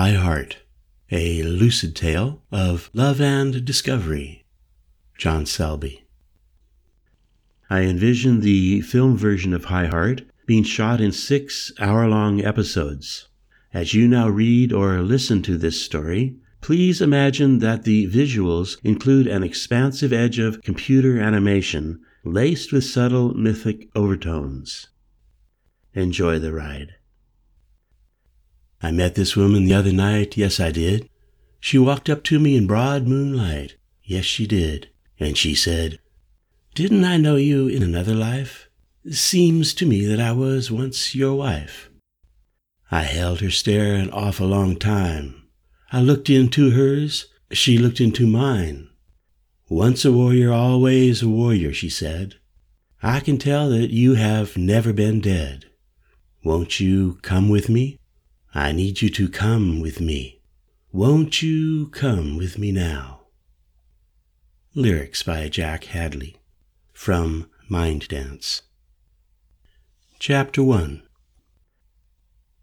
High Heart, a lucid tale of love and discovery. John Selby. I envision the film version of High Heart being shot in six hour long episodes. As you now read or listen to this story, please imagine that the visuals include an expansive edge of computer animation laced with subtle mythic overtones. Enjoy the ride. I met this woman the other night, yes, I did. She walked up to me in broad moonlight, yes, she did, and she said, Didn't I know you in another life? Seems to me that I was once your wife. I held her stare an awful long time. I looked into hers, she looked into mine. Once a warrior, always a warrior, she said. I can tell that you have never been dead. Won't you come with me? I need you to come with me. Won't you come with me now? Lyrics by Jack Hadley from Mind Dance. Chapter 1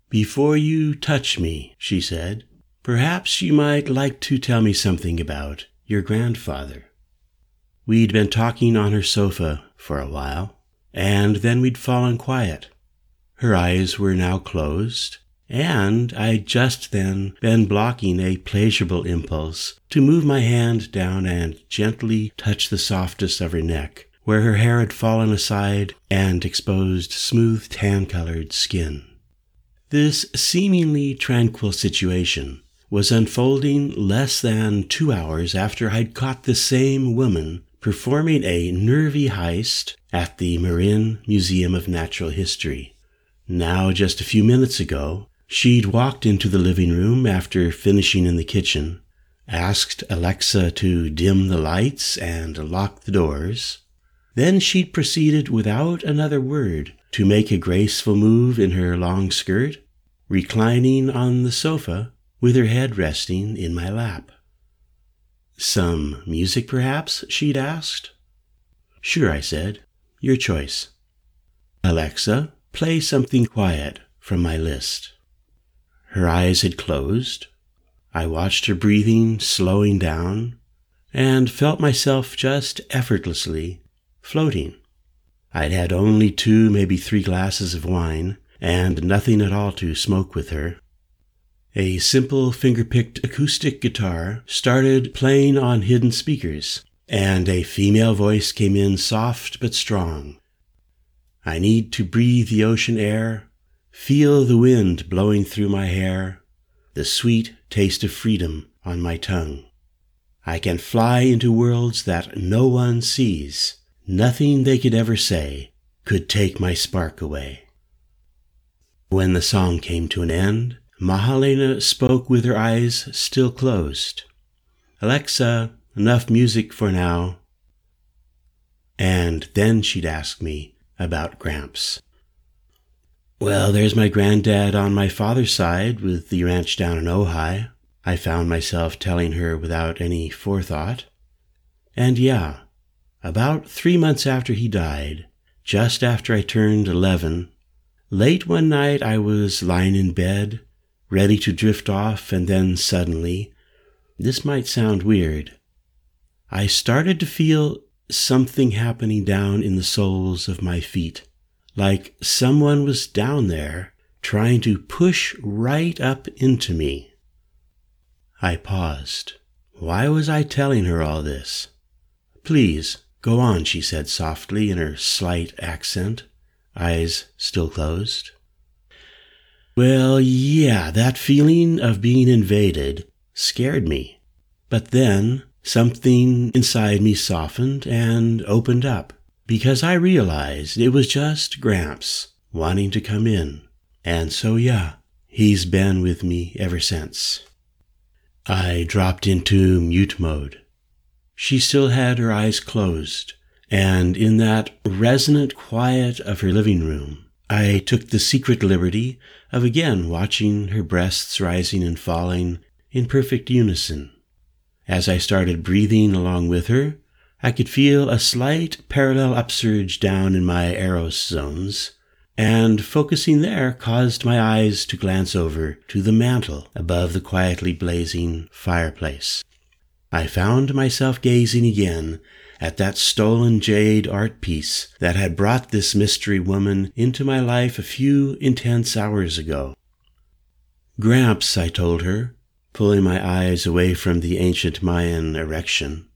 Before you touch me, she said, perhaps you might like to tell me something about your grandfather. We'd been talking on her sofa for a while, and then we'd fallen quiet. Her eyes were now closed, and I'd just then been blocking a pleasurable impulse to move my hand down and gently touch the softest of her neck, where her hair had fallen aside and exposed smooth tan colored skin. This seemingly tranquil situation was unfolding less than two hours after I'd caught the same woman performing a nervy heist at the Marin Museum of Natural History. Now, just a few minutes ago, She'd walked into the living room after finishing in the kitchen, asked Alexa to dim the lights and lock the doors. Then she'd proceeded without another word to make a graceful move in her long skirt, reclining on the sofa with her head resting in my lap. Some music, perhaps? she'd asked. Sure, I said. Your choice. Alexa, play something quiet from my list. Her eyes had closed. I watched her breathing slowing down and felt myself just effortlessly floating. I'd had only two, maybe three glasses of wine and nothing at all to smoke with her. A simple finger picked acoustic guitar started playing on hidden speakers, and a female voice came in soft but strong. I need to breathe the ocean air Feel the wind blowing through my hair, the sweet taste of freedom on my tongue. I can fly into worlds that no one sees. Nothing they could ever say could take my spark away. When the song came to an end, Mahalena spoke with her eyes still closed. Alexa, enough music for now. And then she'd ask me about Gramps. Well, there's my granddad on my father's side with the ranch down in Ojai, I found myself telling her without any forethought. And yeah, about three months after he died, just after I turned 11, late one night I was lying in bed, ready to drift off, and then suddenly, this might sound weird, I started to feel something happening down in the soles of my feet like someone was down there trying to push right up into me. I paused. Why was I telling her all this? Please, go on, she said softly in her slight accent, eyes still closed. Well, yeah, that feeling of being invaded scared me. But then something inside me softened and opened up because I realized it was just Gramps wanting to come in. And so, yeah, he's been with me ever since. I dropped into mute mode. She still had her eyes closed, and in that resonant quiet of her living room, I took the secret liberty of again watching her breasts rising and falling in perfect unison. As I started breathing along with her, I could feel a slight parallel upsurge down in my Eros zones, and focusing there caused my eyes to glance over to the mantel above the quietly blazing fireplace. I found myself gazing again at that stolen jade art piece that had brought this mystery woman into my life a few intense hours ago. Gramps, I told her, pulling my eyes away from the ancient Mayan erection.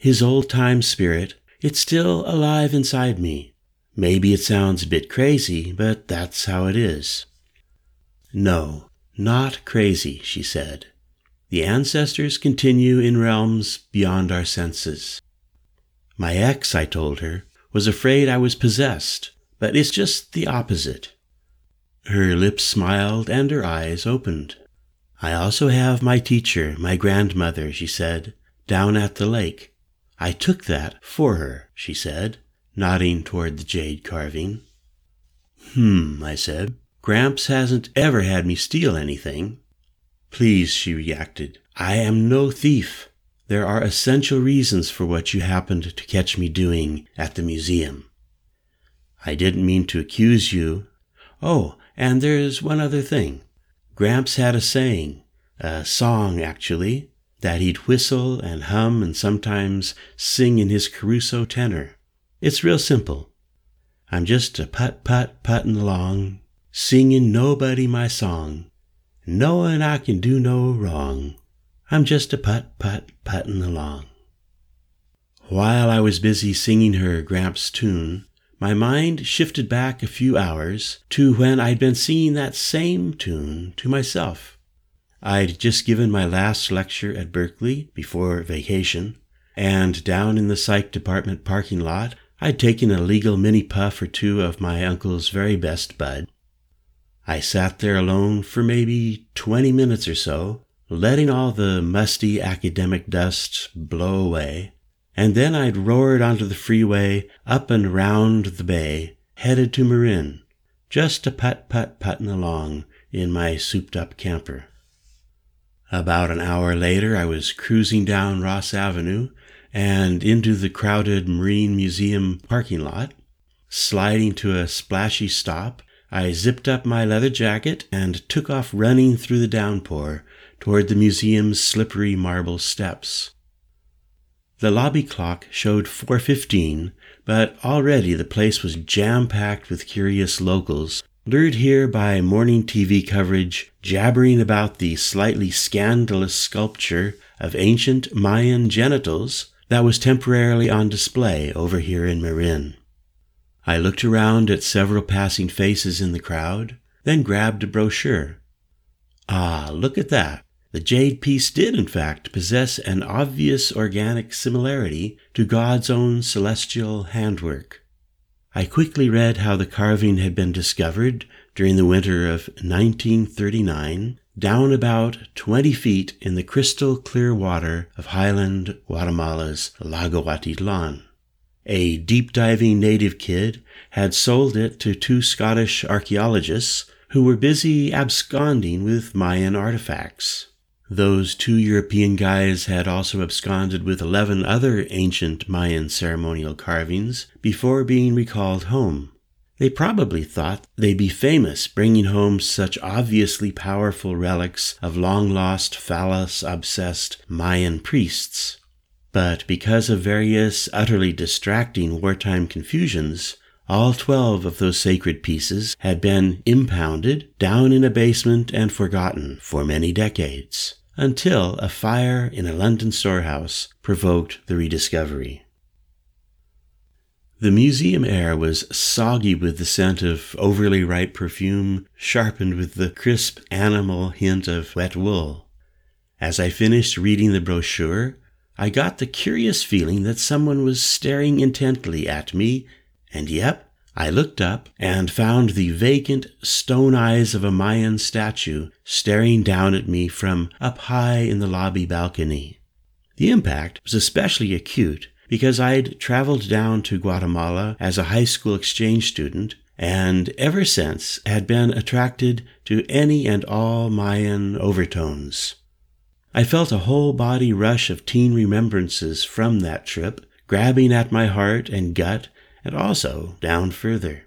His old time spirit, it's still alive inside me. Maybe it sounds a bit crazy, but that's how it is. No, not crazy, she said. The ancestors continue in realms beyond our senses. My ex, I told her, was afraid I was possessed, but it's just the opposite. Her lips smiled and her eyes opened. I also have my teacher, my grandmother, she said, down at the lake. I took that for her, she said, nodding toward the jade carving. Hmm, I said. Gramps hasn't ever had me steal anything. Please, she reacted. I am no thief. There are essential reasons for what you happened to catch me doing at the museum. I didn't mean to accuse you. Oh, and there's one other thing. Gramps had a saying, a song actually, that he'd whistle and hum and sometimes sing in his Caruso tenor. It's real simple. I'm just a put put puttin' along, singing nobody my song, knowin' I can do no wrong. I'm just a putt putt puttin' along. While I was busy singing her Gramps' tune, my mind shifted back a few hours to when I'd been singing that same tune to myself. I'd just given my last lecture at Berkeley before vacation, and down in the psych department parking lot, I'd taken a legal mini puff or two of my uncle's very best bud. I sat there alone for maybe twenty minutes or so, letting all the musty academic dust blow away, and then I'd roared onto the freeway up and round the bay, headed to Marin, just a putt putt putting along in my souped up camper. About an hour later, I was cruising down Ross Avenue and into the crowded Marin Museum parking lot. Sliding to a splashy stop, I zipped up my leather jacket and took off running through the downpour toward the museum's slippery marble steps. The lobby clock showed 4:15, but already the place was jam-packed with curious locals, lured here by morning TV coverage jabbering about the slightly scandalous sculpture of ancient Mayan genitals that was temporarily on display over here in Marin. I looked around at several passing faces in the crowd, then grabbed a brochure. Ah, look at that. The jade piece did, in fact, possess an obvious organic similarity to God's own celestial handwork. I quickly read how the carving had been discovered during the winter of 1939 down about 20 feet in the crystal clear water of highland Guatemala's Lago Atitlan. A deep diving native kid had sold it to two Scottish archaeologists who were busy absconding with Mayan artifacts. Those two European guys had also absconded with 11 other ancient Mayan ceremonial carvings before being recalled home. They probably thought they'd be famous bringing home such obviously powerful relics of long lost phallus obsessed Mayan priests. But because of various utterly distracting wartime confusions, all twelve of those sacred pieces had been impounded down in a basement and forgotten for many decades until a fire in a London storehouse provoked the rediscovery. The museum air was soggy with the scent of overly ripe perfume, sharpened with the crisp animal hint of wet wool. As I finished reading the brochure, I got the curious feeling that someone was staring intently at me, and yep, I looked up and found the vacant stone eyes of a Mayan statue staring down at me from up high in the lobby balcony. The impact was especially acute because I'd traveled down to Guatemala as a high school exchange student and ever since had been attracted to any and all Mayan overtones. I felt a whole body rush of teen remembrances from that trip, grabbing at my heart and gut and also down further.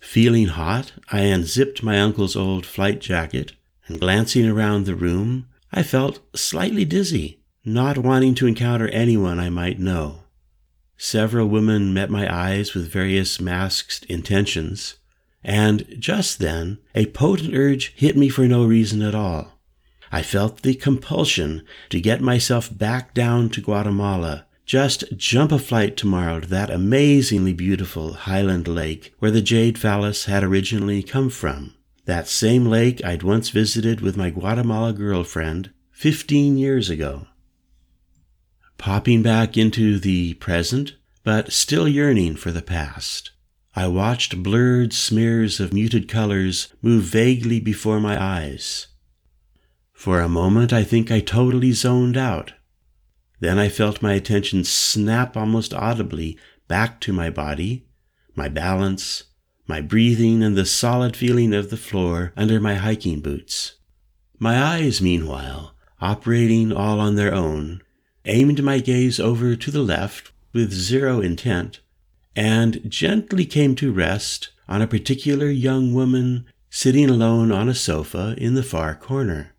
Feeling hot, I unzipped my uncle's old flight jacket, and glancing around the room, I felt slightly dizzy, not wanting to encounter anyone I might know. Several women met my eyes with various masked intentions, and just then a potent urge hit me for no reason at all. I felt the compulsion to get myself back down to Guatemala just jump a flight tomorrow to that amazingly beautiful highland lake where the jade phallus had originally come from. That same lake I'd once visited with my Guatemala girlfriend 15 years ago. Popping back into the present, but still yearning for the past, I watched blurred smears of muted colors move vaguely before my eyes. For a moment, I think I totally zoned out then I felt my attention snap almost audibly back to my body, my balance, my breathing, and the solid feeling of the floor under my hiking boots. My eyes, meanwhile, operating all on their own, aimed my gaze over to the left with zero intent, and gently came to rest on a particular young woman sitting alone on a sofa in the far corner.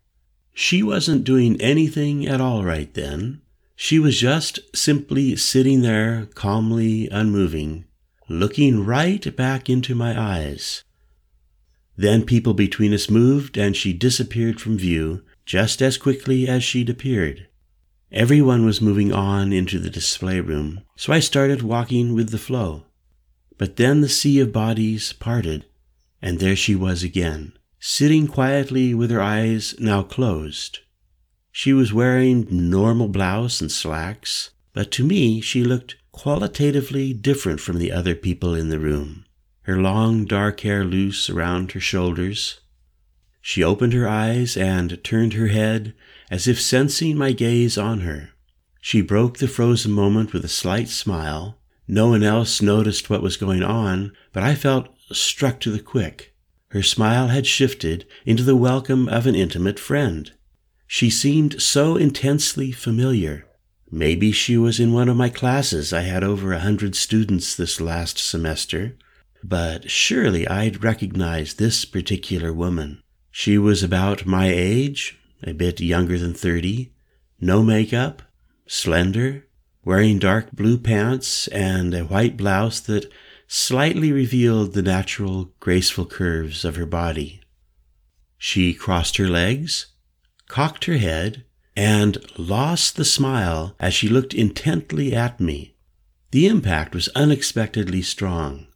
She wasn't doing anything at all right then, she was just simply sitting there, calmly unmoving, looking right back into my eyes. Then people between us moved, and she disappeared from view just as quickly as she'd appeared. Everyone was moving on into the display room, so I started walking with the flow. But then the sea of bodies parted, and there she was again, sitting quietly with her eyes now closed. She was wearing normal blouse and slacks, but to me she looked qualitatively different from the other people in the room. Her long dark hair loose around her shoulders. She opened her eyes and turned her head as if sensing my gaze on her. She broke the frozen moment with a slight smile. No one else noticed what was going on, but I felt struck to the quick. Her smile had shifted into the welcome of an intimate friend. She seemed so intensely familiar. Maybe she was in one of my classes. I had over a hundred students this last semester. But surely I'd recognize this particular woman. She was about my age, a bit younger than 30, no makeup, slender, wearing dark blue pants and a white blouse that slightly revealed the natural, graceful curves of her body. She crossed her legs, cocked her head, and lost the smile as she looked intently at me. The impact was unexpectedly strong.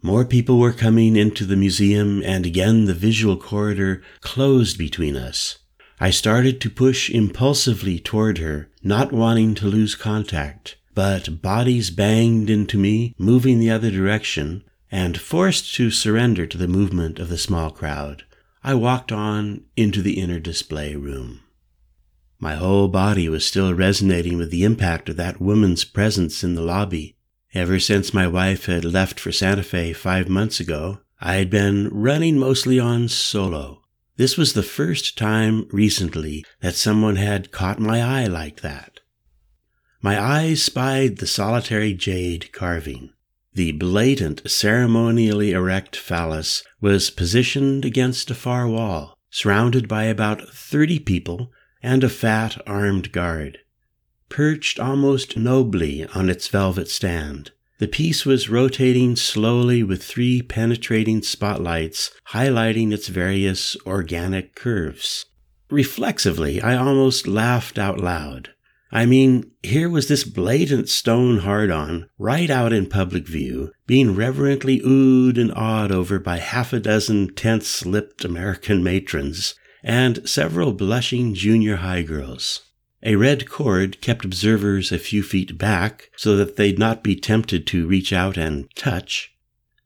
More people were coming into the museum, and again the visual corridor closed between us. I started to push impulsively toward her, not wanting to lose contact, but bodies banged into me, moving the other direction, and forced to surrender to the movement of the small crowd. I walked on into the inner display room. My whole body was still resonating with the impact of that woman's presence in the lobby. Ever since my wife had left for Santa Fe five months ago, I had been running mostly on solo. This was the first time recently that someone had caught my eye like that. My eyes spied the solitary jade carving. The blatant, ceremonially erect phallus was positioned against a far wall, surrounded by about thirty people and a fat armed guard. Perched almost nobly on its velvet stand, the piece was rotating slowly with three penetrating spotlights highlighting its various organic curves. Reflexively, I almost laughed out loud. I mean, here was this blatant stone hard on, right out in public view, being reverently oohed and awed over by half a dozen tense lipped American matrons and several blushing junior high girls. A red cord kept observers a few feet back so that they'd not be tempted to reach out and touch.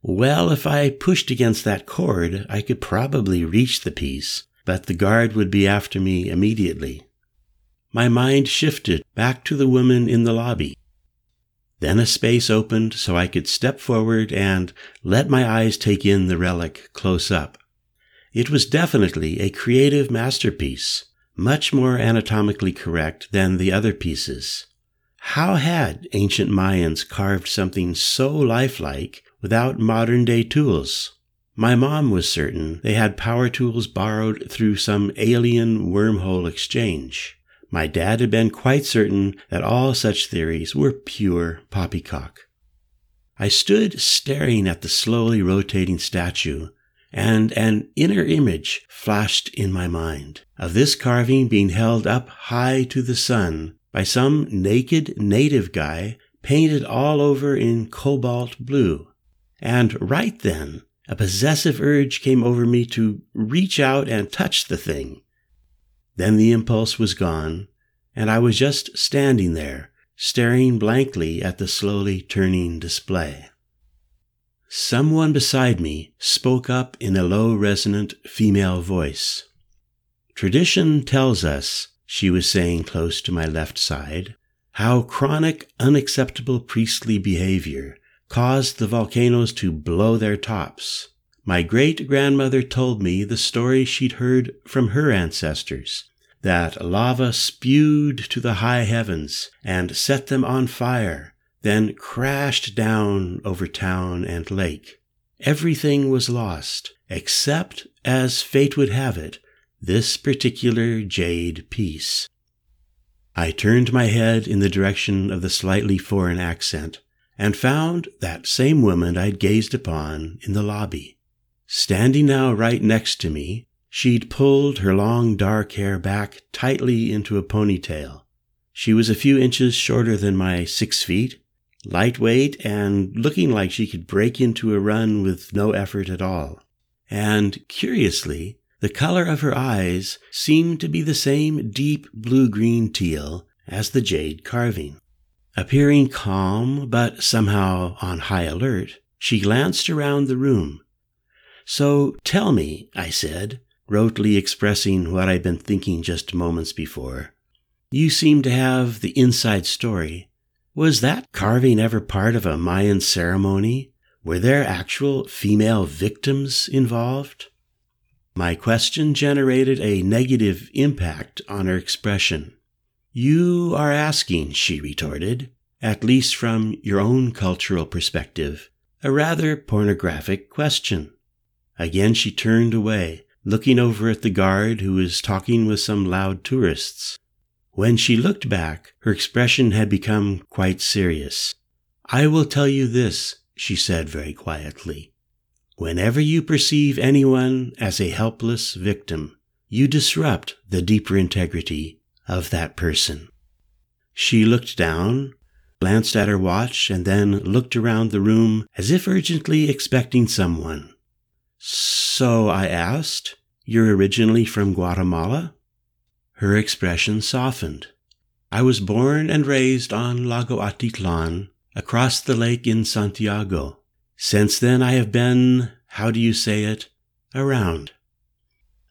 Well, if I pushed against that cord, I could probably reach the piece, but the guard would be after me immediately my mind shifted back to the woman in the lobby. Then a space opened so I could step forward and let my eyes take in the relic close up. It was definitely a creative masterpiece, much more anatomically correct than the other pieces. How had ancient Mayans carved something so lifelike without modern day tools. My mom was certain they had power tools borrowed through some alien wormhole exchange. My dad had been quite certain that all such theories were pure poppycock. I stood staring at the slowly rotating statue, and an inner image flashed in my mind of this carving being held up high to the sun by some naked native guy painted all over in cobalt blue. And right then, a possessive urge came over me to reach out and touch the thing. Then the impulse was gone, and I was just standing there, staring blankly at the slowly turning display. Someone beside me spoke up in a low, resonant female voice. Tradition tells us, she was saying close to my left side, how chronic, unacceptable priestly behavior caused the volcanoes to blow their tops. My great grandmother told me the story she'd heard from her ancestors that lava spewed to the high heavens and set them on fire, then crashed down over town and lake. Everything was lost, except, as fate would have it, this particular jade piece. I turned my head in the direction of the slightly foreign accent and found that same woman I'd gazed upon in the lobby. Standing now right next to me She'd pulled her long dark hair back tightly into a ponytail. She was a few inches shorter than my six feet, lightweight, and looking like she could break into a run with no effort at all. And curiously, the color of her eyes seemed to be the same deep blue green teal as the jade carving. Appearing calm, but somehow on high alert, she glanced around the room. So tell me, I said, rotely expressing what I'd been thinking just moments before. You seem to have the inside story. Was that carving ever part of a Mayan ceremony? Were there actual female victims involved? My question generated a negative impact on her expression. You are asking, she retorted, at least from your own cultural perspective, a rather pornographic question. Again she turned away, looking over at the guard who was talking with some loud tourists. When she looked back, her expression had become quite serious. I will tell you this, she said very quietly. Whenever you perceive anyone as a helpless victim, you disrupt the deeper integrity of that person. She looked down, glanced at her watch, and then looked around the room as if urgently expecting someone. So I asked, You're originally from Guatemala? Her expression softened. I was born and raised on Lago Atitlan, across the lake in Santiago. Since then I have been, how do you say it, around.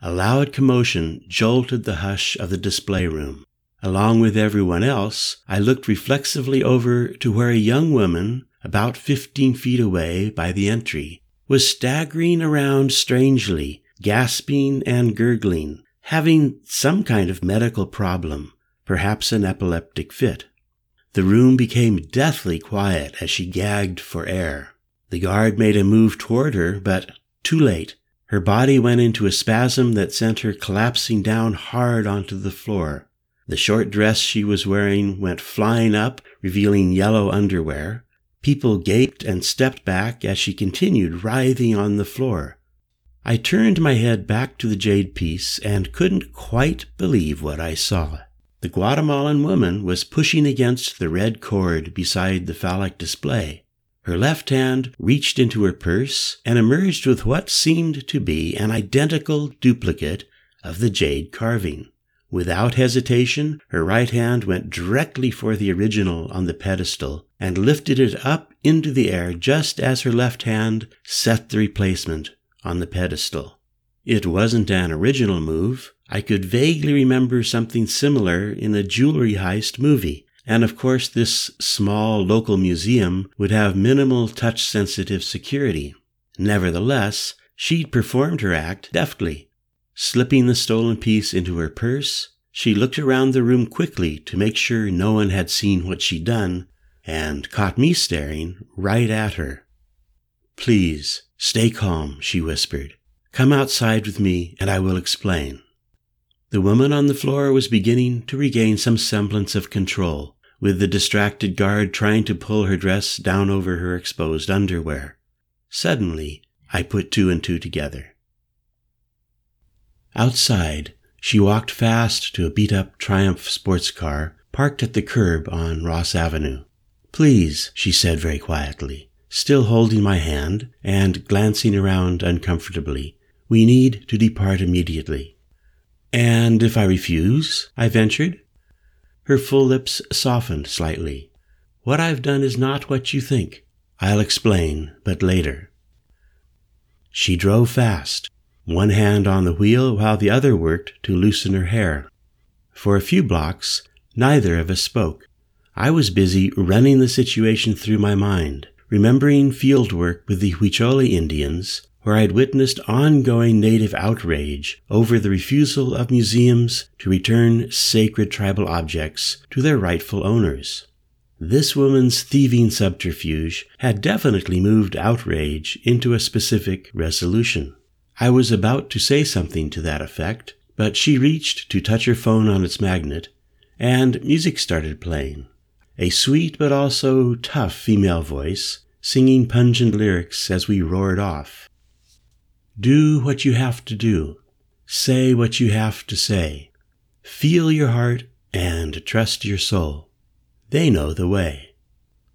A loud commotion jolted the hush of the display room. Along with everyone else, I looked reflexively over to where a young woman, about fifteen feet away by the entry, was staggering around strangely, gasping and gurgling, having some kind of medical problem, perhaps an epileptic fit. The room became deathly quiet as she gagged for air. The guard made a move toward her, but too late. Her body went into a spasm that sent her collapsing down hard onto the floor. The short dress she was wearing went flying up, revealing yellow underwear. People gaped and stepped back as she continued writhing on the floor. I turned my head back to the jade piece and couldn't quite believe what I saw. The Guatemalan woman was pushing against the red cord beside the phallic display. Her left hand reached into her purse and emerged with what seemed to be an identical duplicate of the jade carving. Without hesitation, her right hand went directly for the original on the pedestal and lifted it up into the air just as her left hand set the replacement on the pedestal. It wasn't an original move. I could vaguely remember something similar in a jewelry heist movie. And of course, this small local museum would have minimal touch sensitive security. Nevertheless, she'd performed her act deftly. Slipping the stolen piece into her purse, she looked around the room quickly to make sure no one had seen what she'd done and caught me staring right at her. Please, stay calm, she whispered. Come outside with me and I will explain. The woman on the floor was beginning to regain some semblance of control, with the distracted guard trying to pull her dress down over her exposed underwear. Suddenly, I put two and two together. Outside, she walked fast to a beat up Triumph sports car parked at the curb on Ross Avenue. Please, she said very quietly, still holding my hand and glancing around uncomfortably, we need to depart immediately. And if I refuse? I ventured. Her full lips softened slightly. What I've done is not what you think. I'll explain, but later. She drove fast, one hand on the wheel while the other worked to loosen her hair. For a few blocks, neither of us spoke. I was busy running the situation through my mind, remembering field work with the Huicholi Indians where I had witnessed ongoing native outrage over the refusal of museums to return sacred tribal objects to their rightful owners. This woman's thieving subterfuge had definitely moved outrage into a specific resolution. I was about to say something to that effect, but she reached to touch her phone on its magnet, and music started playing. A sweet but also tough female voice singing pungent lyrics as we roared off. Do what you have to do. Say what you have to say. Feel your heart and trust your soul. They know the way.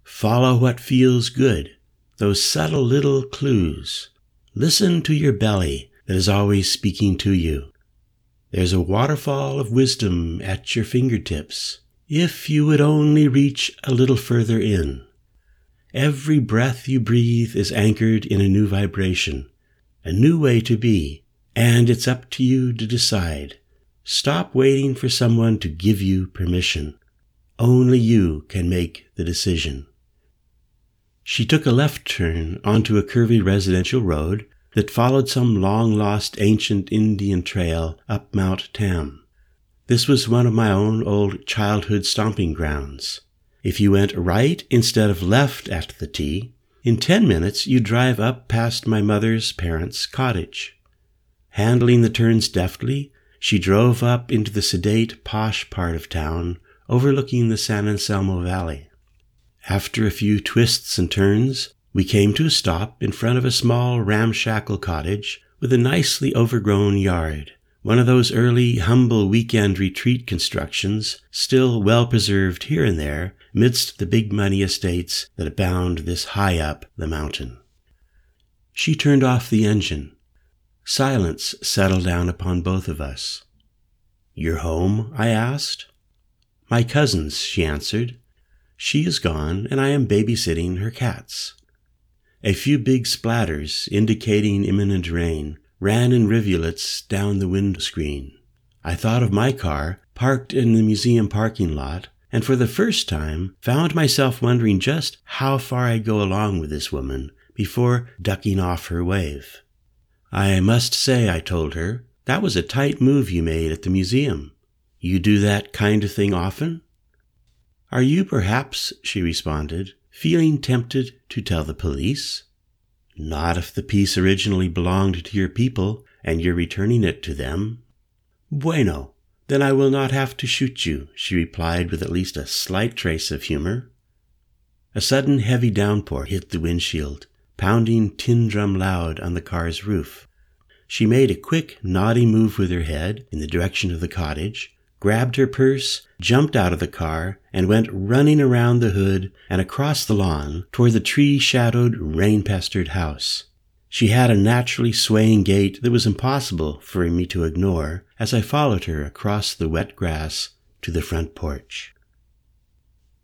Follow what feels good, those subtle little clues. Listen to your belly that is always speaking to you. There's a waterfall of wisdom at your fingertips, if you would only reach a little further in. Every breath you breathe is anchored in a new vibration a new way to be, and it's up to you to decide. Stop waiting for someone to give you permission. Only you can make the decision. She took a left turn onto a curvy residential road that followed some long lost ancient Indian trail up Mount Tam. This was one of my own old childhood stomping grounds. If you went right instead of left at the T, in ten minutes, you drive up past my mother's parents' cottage. Handling the turns deftly, she drove up into the sedate, posh part of town, overlooking the San Anselmo Valley. After a few twists and turns, we came to a stop in front of a small, ramshackle cottage with a nicely overgrown yard one of those early, humble weekend retreat constructions, still well preserved here and there amidst the big money estates that abound this high up the mountain. She turned off the engine. Silence settled down upon both of us. Your home? I asked. My cousin's, she answered. She is gone, and I am babysitting her cats. A few big splatters, indicating imminent rain, ran in rivulets down the windscreen. I thought of my car, parked in the museum parking lot, and for the first time found myself wondering just how far I'd go along with this woman before ducking off her wave. I must say, I told her, that was a tight move you made at the museum. You do that kind of thing often? Are you perhaps, she responded, feeling tempted to tell the police? Not if the piece originally belonged to your people and you're returning it to them. Bueno, then I will not have to shoot you, she replied with at least a slight trace of humor. A sudden heavy downpour hit the windshield, pounding tin drum loud on the car's roof. She made a quick, naughty move with her head in the direction of the cottage, grabbed her purse, jumped out of the car, and went running around the hood and across the lawn toward the tree shadowed, rain pestered house. She had a naturally swaying gait that was impossible for me to ignore as I followed her across the wet grass to the front porch.